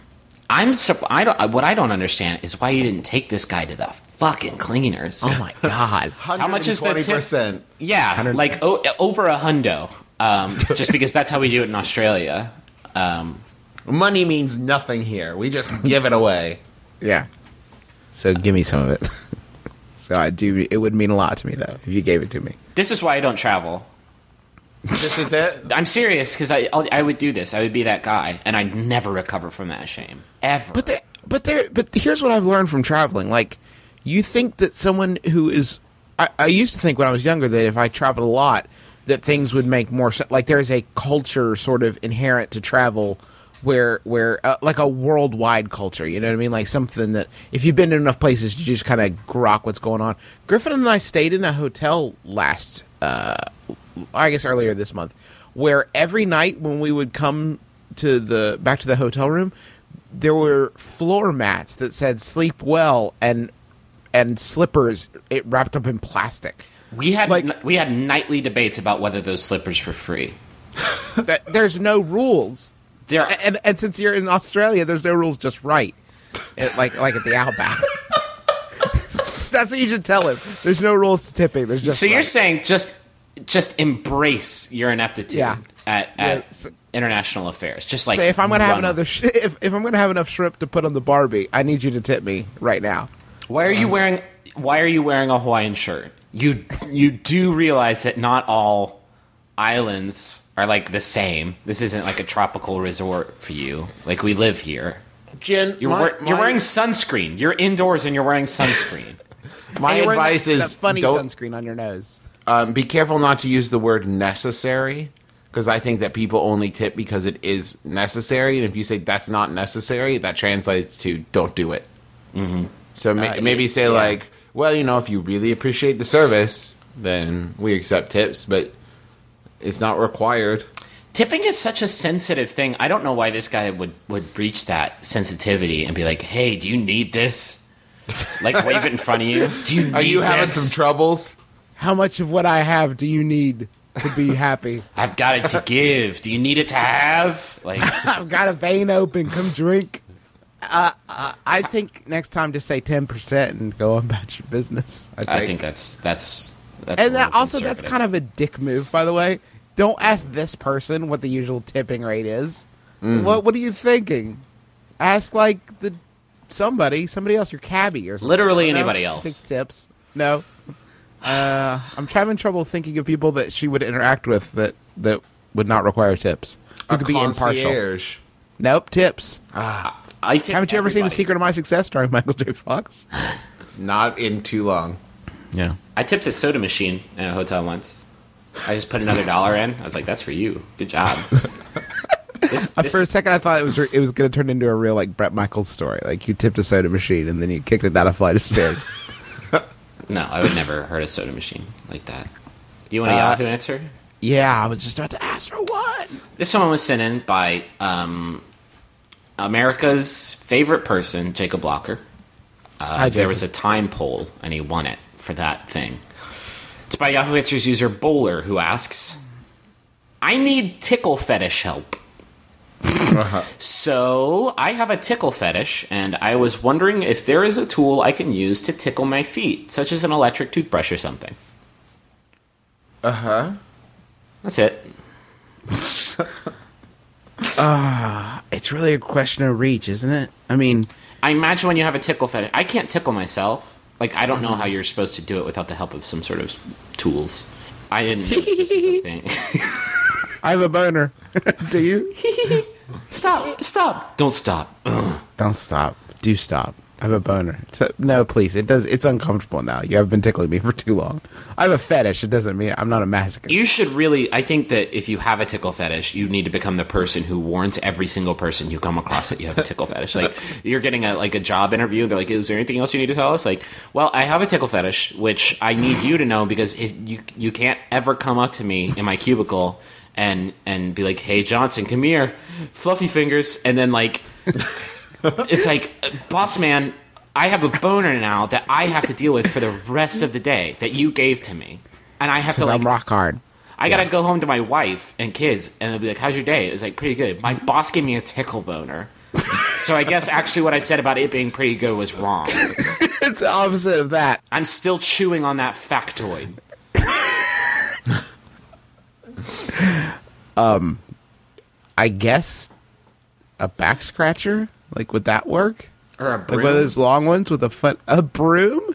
I'm surp- I don't. What I don't understand is why you didn't take this guy to the fucking cleaners. Oh my god. How much is that? tip? percent? Yeah, like o- over a hundo. Um, just because that's how we do it in Australia. Um, Money means nothing here. We just give it away. yeah. So give me some of it. so I do it would mean a lot to me though if you gave it to me. this is why I don't travel. This is it. I'm serious because I I'll- I would do this. I would be that guy, and I'd never recover from that shame ever. But there, but there, but here's what I've learned from traveling. Like, you think that someone who is, I, I used to think when I was younger that if I traveled a lot, that things would make more sense. Like, there's a culture sort of inherent to travel, where where uh, like a worldwide culture. You know what I mean? Like something that if you've been to enough places, you just kind of grok what's going on. Griffin and I stayed in a hotel last, uh, I guess earlier this month, where every night when we would come to the back to the hotel room, there were floor mats that said "sleep well" and and slippers it wrapped up in plastic. we had like- we had nightly debates about whether those slippers were free. That there's no rules. There, And and since you're in Australia, there's no rules, just right. It- like like at the Outback. That's what you should tell him. There's no rules to tipping. There's just so you're saying just just embrace your ineptitude Yeah. at, at Yeah, so- international affairs. Just like say if I'm gonna have another sh- if if I'm gonna have enough shrimp to put on the Barbie, I need you to tip me right now. Why are you wearing Why are you wearing a Hawaiian shirt? You you do realize that not all islands are like the same. This isn't like a tropical resort for you. Like we live here. Jen, You're my, wear- you're my- wearing sunscreen. You're indoors and you're wearing sunscreen. my And you're wearing advice that, is that funny don't sunscreen on your nose. um, be careful not to use the word necessary because I think that people only tip because it is necessary, and if you say that's not necessary, that translates to don't do it. So ma- Uh, maybe yeah, say yeah. like, well, you know, if you really appreciate the service, then we accept tips, but it's not required. Tipping is such a sensitive thing. I don't know why this guy would would breach that sensitivity and be like, "Hey, do you need this?" Like wave it in front of you. Do you need Are you having some troubles? How much of what I have do you need to be happy? I've got it to give. Do you need it to have? Like I've got a vein open. Come drink. Uh, uh, I think next time just say ten percent and go on about your business. I think, I think that's that's that's and that, also that's kind of a dick move, by the way. Don't ask this person what the usual tipping rate is. What What are you thinking? Ask like the somebody, somebody else, your cabbie or something. Literally No? anybody else. Take tips. No. Uh, I'm having trouble thinking of people that she would interact with that that would not require tips. Who A could be impartial? Nope, tips. I tip Haven't you ever seen The. Secret of My Success starring Michael J. Fox? Not in too long. Yeah. I tipped a soda machine in a hotel once. I just put another dollar in. I was like, "That's for you. Good job." This, Uh, this- For a second, I thought it was it was going to turn into a real like Bret Michaels story. Like you tipped a soda machine and then you kicked it down a flight of stairs. no, I would never hurt a soda machine like that. Do you want a Uh, Yahoo answer? yeah, I was just about to ask for one. This one was sent in by um, America's favorite person, Jacob Blocker. Uh, Hi, there was a time poll, and he won it for that thing. It's by Yahoo Answers user Bowler, who asks, "I need tickle fetish help." so I have a tickle fetish, and I was wondering if there is a tool I can use to tickle my feet, such as an electric toothbrush or something. Uh huh. That's it. Ah, it's really a question of reach, isn't it? I mean, I imagine when you have a tickle fetish, I can't tickle myself. Like I don't know mm-hmm. how you're supposed to do it without the help of some sort of tools. I didn't know this was a thing. I have a boner. Do you? stop! Stop! Don't stop. Don't stop. Do stop. I have a boner. So, no, please. It does. It's uncomfortable now. You have been tickling me for too long. I have a fetish. It doesn't mean I'm not a masochist. You should really. I think that if you have a tickle fetish, you need to become the person who warns every single person you come across that you have a tickle fetish. Like you're getting a like a job interview, they're like, "Is there anything else you need to tell us?" Like, well, I have a tickle fetish, which I need you to know because if you you can't ever come up to me in my cubicle and and be like, "Hey, Johnson, come here, fluffy fingers," and then like it's like, boss man, I have a boner now that I have to deal with for the rest of the day that you gave to me, and I have to like I'm rock hard. I gotta go home to my wife and kids, and they'll be like, "How's your day?" It was like pretty good. My boss gave me a tickle boner, so I guess actually what I said about it being pretty good was wrong. it's the opposite of that. I'm still chewing on that factoid. um, I guess a back scratcher. Like, would that work? Or a Like broom. one of those long ones with a foot, a broom.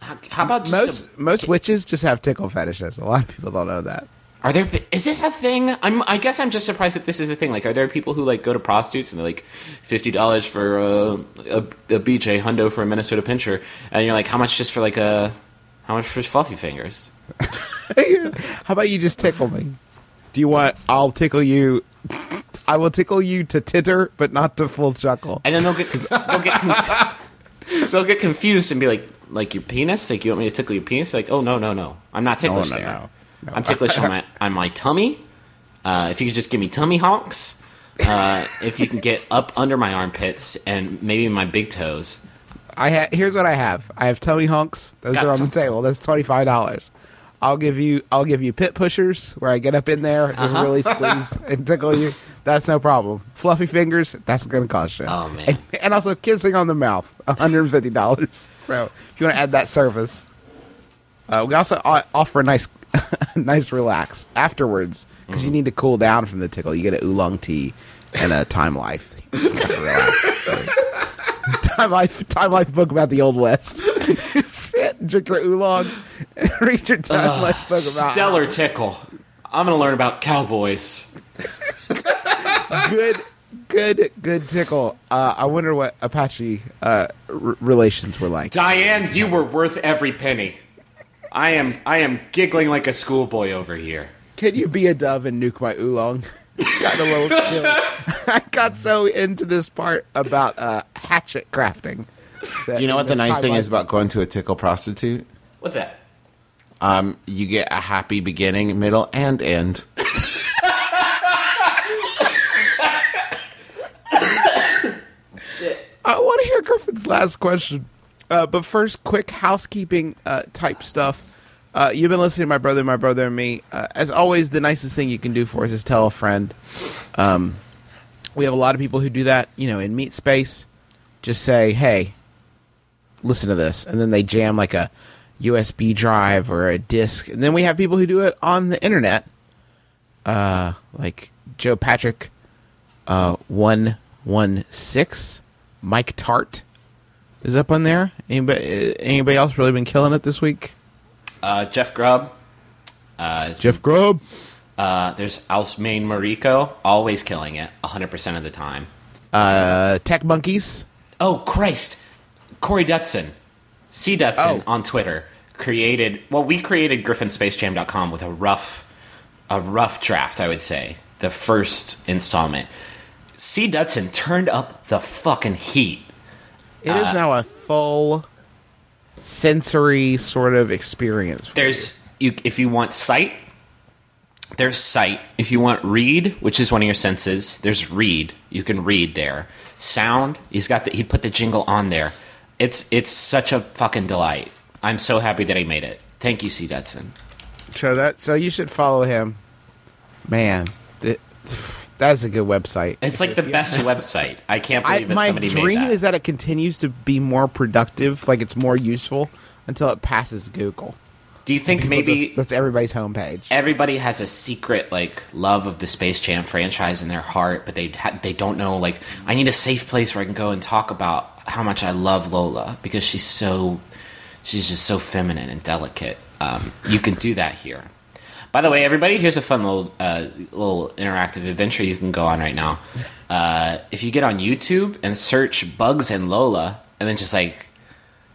how, how about just Most a, most witches just have tickle fetishes. A lot of people don't know that. are there? Is this a thing? I'm. I guess I'm just surprised that this is a thing. Like, are there people who like go to prostitutes and they're like fifty dollars for uh, a, a BJ hundo for a Minnesota pincher, and you're like, how much just for like a how much for fluffy fingers? How about you just tickle me? Do you want? I'll tickle you. I will tickle you to titter, but not to full chuckle. and then they'll get they'll get conf- they'll get confused and be like, like your penis, like you want me to tickle your penis? Like, oh no, no, no, I'm not ticklish no, there. no. No. I'm ticklish on my on my tummy. Uh, if you could just give me tummy honks, uh, if you can get up under my armpits and maybe my big toes. I ha- here's what I have. I have tummy hunks. Those Got are on the table. That's twenty five dollars. I'll give you I'll give you pit pushers where I get up in there, just really squeeze and tickle you. That's no problem. Fluffy fingers, that's gonna cost you. Oh, man. And, and also kissing on the mouth, $150. So if you want to add that service, uh, we also offer a nice nice relax afterwards because you need to cool down from the tickle. You get an oolong tea and a Time Life. You just have to relax. Time Life, Time Life book about the Old West. You sit, drink your oolong, and read your Time book about Stellar tickle. I'm gonna learn about cowboys. good, good, good tickle. Uh, I wonder what Apache uh, r- relations were like. Diane, you were worth every penny. I am I am giggling like a schoolboy over here. Can you be a dove and nuke my oolong? got a little chill. I got so into this part about uh, hatchet crafting. Do you know what the nice thing is about going to a tickle prostitute? What's that? Um, you get a happy beginning, middle, and end. Shit. I want to hear Griffin's last question. Uh, but first, quick housekeeping uh, type stuff. Uh, you've been listening to my brother, my brother, and me. Uh, as always, the nicest thing you can do for us is tell a friend. Um, we have a lot of people who do that, you know, in meat space. Just say, "Hey, listen to this," and then they jam like a USB drive or a disc. And then we have people who do it on the internet, uh, like Joe Patrick, uh, one one six, Mike Tart is up on there. Anybody, anybody else really been killing it this week? Uh, Jeff Grubb. Uh, Jeff Grubb. uh, there's Alsmain Mariko, always killing it, 100% of the time. Uh, Tech Monkeys. Oh, Christ. Corey Dutson, C. Dutson Oh. on Twitter, created, well, we created GriffinSpaceJam.com with a rough, a rough draft, I would say. The first installment. C. Dutson turned up the fucking heat. It is uh, now a full sensory sort of experience. There's you if you want sight, there's sight. If you want read, which is one of your senses, there's read. You can read there. Sound, he's got the he put the jingle on there. It's it's such a fucking delight. I'm so happy that he made it. Thank you, C. Dutson. you. So that so you should follow him. Man, th- that's a good website. It's like the best website. I can't believe I, that my somebody dream that. is that it continues to be more productive, like it's more useful until it passes Google. Do you think maybe that's, that's everybody's homepage. everybody has a secret like love of the Space Jam franchise in their heart, but they ha- they don't know like I need a safe place where I can go and talk about how much I love Lola because she's so she's just so feminine and delicate. Um, you can do that here. By the way, everybody, here's a fun little uh, little interactive adventure you can go on right now. Uh, if you get on YouTube and search Bugs and Lola, and then just like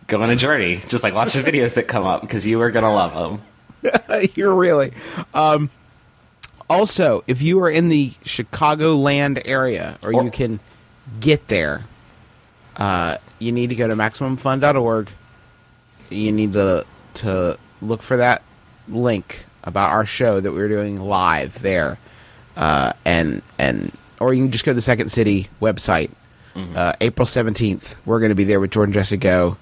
go on a journey, just like watch the videos that come up because you are gonna love them. You're really. Um, also, if you are in the Chicagoland area, or, Or- you can get there, uh, you need to go to MaximumFun.org. You need to to look for that link about our show that we're doing live there, uh, and and or you can just go to the Second City website. Uh, April seventeenth, we're going to be there with Jordan Jesse Go.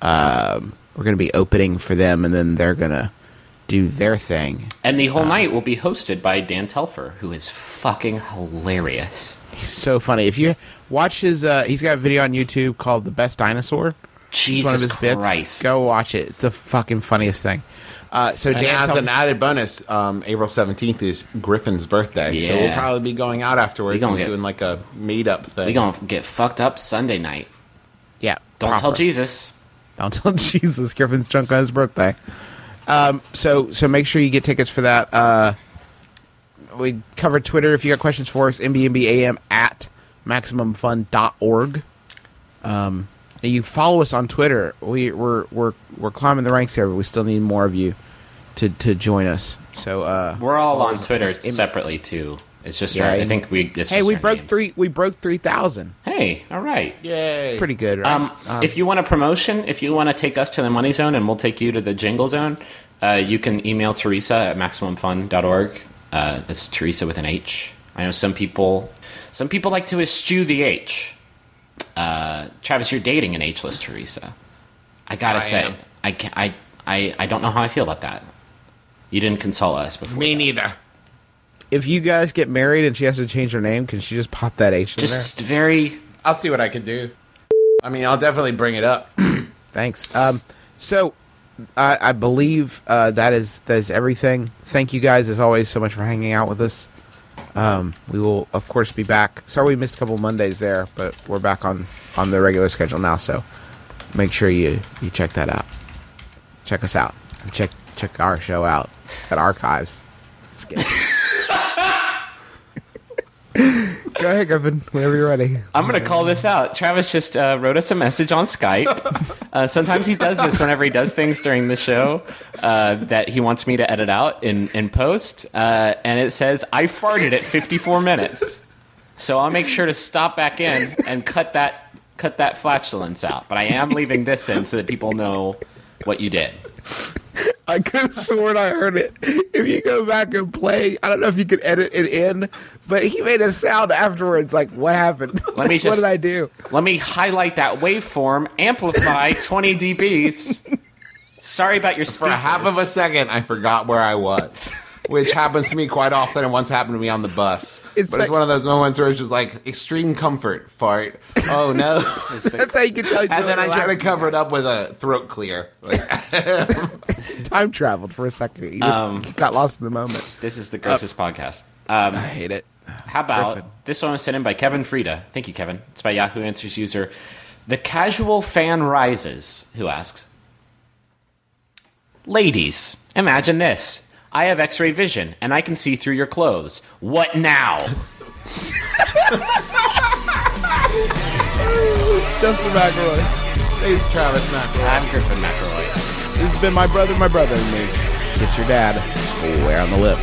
Um, we're going to be opening for them, and then they're going to do their thing. And the whole night will be hosted by Dan Telfer, who is fucking hilarious. He's so funny. If you watch his, uh, he's got a video on YouTube called "The Best Dinosaur." It's Jesus one of his Christ. bits. Go watch it. It's the fucking funniest thing. Uh, so And Dan, as Tel- an added bonus, um, April 17th is Griffin's birthday. So we'll probably be going out afterwards We gonna and get- doing like a meetup thing. We gonna get fucked up Sunday night. yeah, Don't proper. tell Jesus. Don't tell Jesus. Griffin's drunk on his birthday. Um, so so make sure you get tickets for that. Uh, we covered Twitter. If you got questions for us, mbmbam at maximumfun.org. Um, and you follow us on Twitter. We, we're we're we're climbing the ranks here, but we still need more of you to to join us. So uh, We're all on. Twitter It's separately too. It's just Yeah, our, I think we. It's Hey, just we broke names. three. We broke three thousand. Hey, all right. Yay. Pretty good, right? Um, if you want a promotion, if you want to take us to the money zone and we'll take you to the jingle zone, uh, you can email Theresa at maximumfun.org. Uh, it's Theresa with an H. I know some people, some people like to eschew the H. Uh, Travis, you're dating an H-less Teresa. I gotta I say, am. I, can I, I, I don't know how I feel about that. You didn't consult us before. Me neither. If you guys get married and she has to change her name, can she just pop that H in Just very. I'll see what I can do. I mean, I'll definitely bring it up. Thanks. Um, so I, I believe uh, that is that is everything. Thank you guys as always so much for hanging out with us. Um, we will of course be back. Sorry we missed a couple Mondays there, but we're back on on the regular schedule now. So make sure you you check that out. Check us out. Check check our show out at Archives. Just kidding. Go ahead, Griffin. Whenever you're ready. I'm going to call this out. Travis just uh, wrote us a message on Skype. Uh, sometimes he does this whenever he does things during the show uh, that he wants me to edit out in, in post. Uh, and it says, I farted at 54 minutes. So I'll make sure to stop back in and cut that, cut that flatulence out. But I am leaving this in so that people know what you did. I could have sworn I heard it. If you go back and play, I don't know if you could edit it in, but he made a sound afterwards. Like, what happened? Let me just, what did I do? Let me highlight that waveform, amplify 20 dBs. Sorry about your For a half of a second, I forgot where I was, which happens to me quite often, and once happened to me on the bus. It's but like- it's one of those moments where it's just like extreme comfort fart. Oh no! That's how you can tell. and then I try to cover it up with a throat clear. Like, Time traveled for a second. You just Um, got lost in the moment. This is the grossest podcast. Um, I hate it. How about Griffin. this one was sent in by Kevin Frieda? Thank you, Kevin. It's by Yahoo Answers user the casual fan rises, who asks, "Ladies, imagine this: I have X-ray vision and I can see through your clothes. What now?" Justin McElroy. Thanks, Travis McElroy. I'm Griffin McElroy. This has been my brother, my brother, and me. Kiss your dad. Swear on the lips.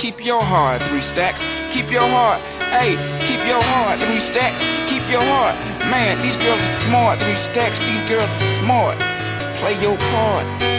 Keep your heart, three stacks. Keep your heart. Hey, keep your heart, three stacks. Keep your heart. Man, these girls are smart, three stacks. These girls are smart. Play your part.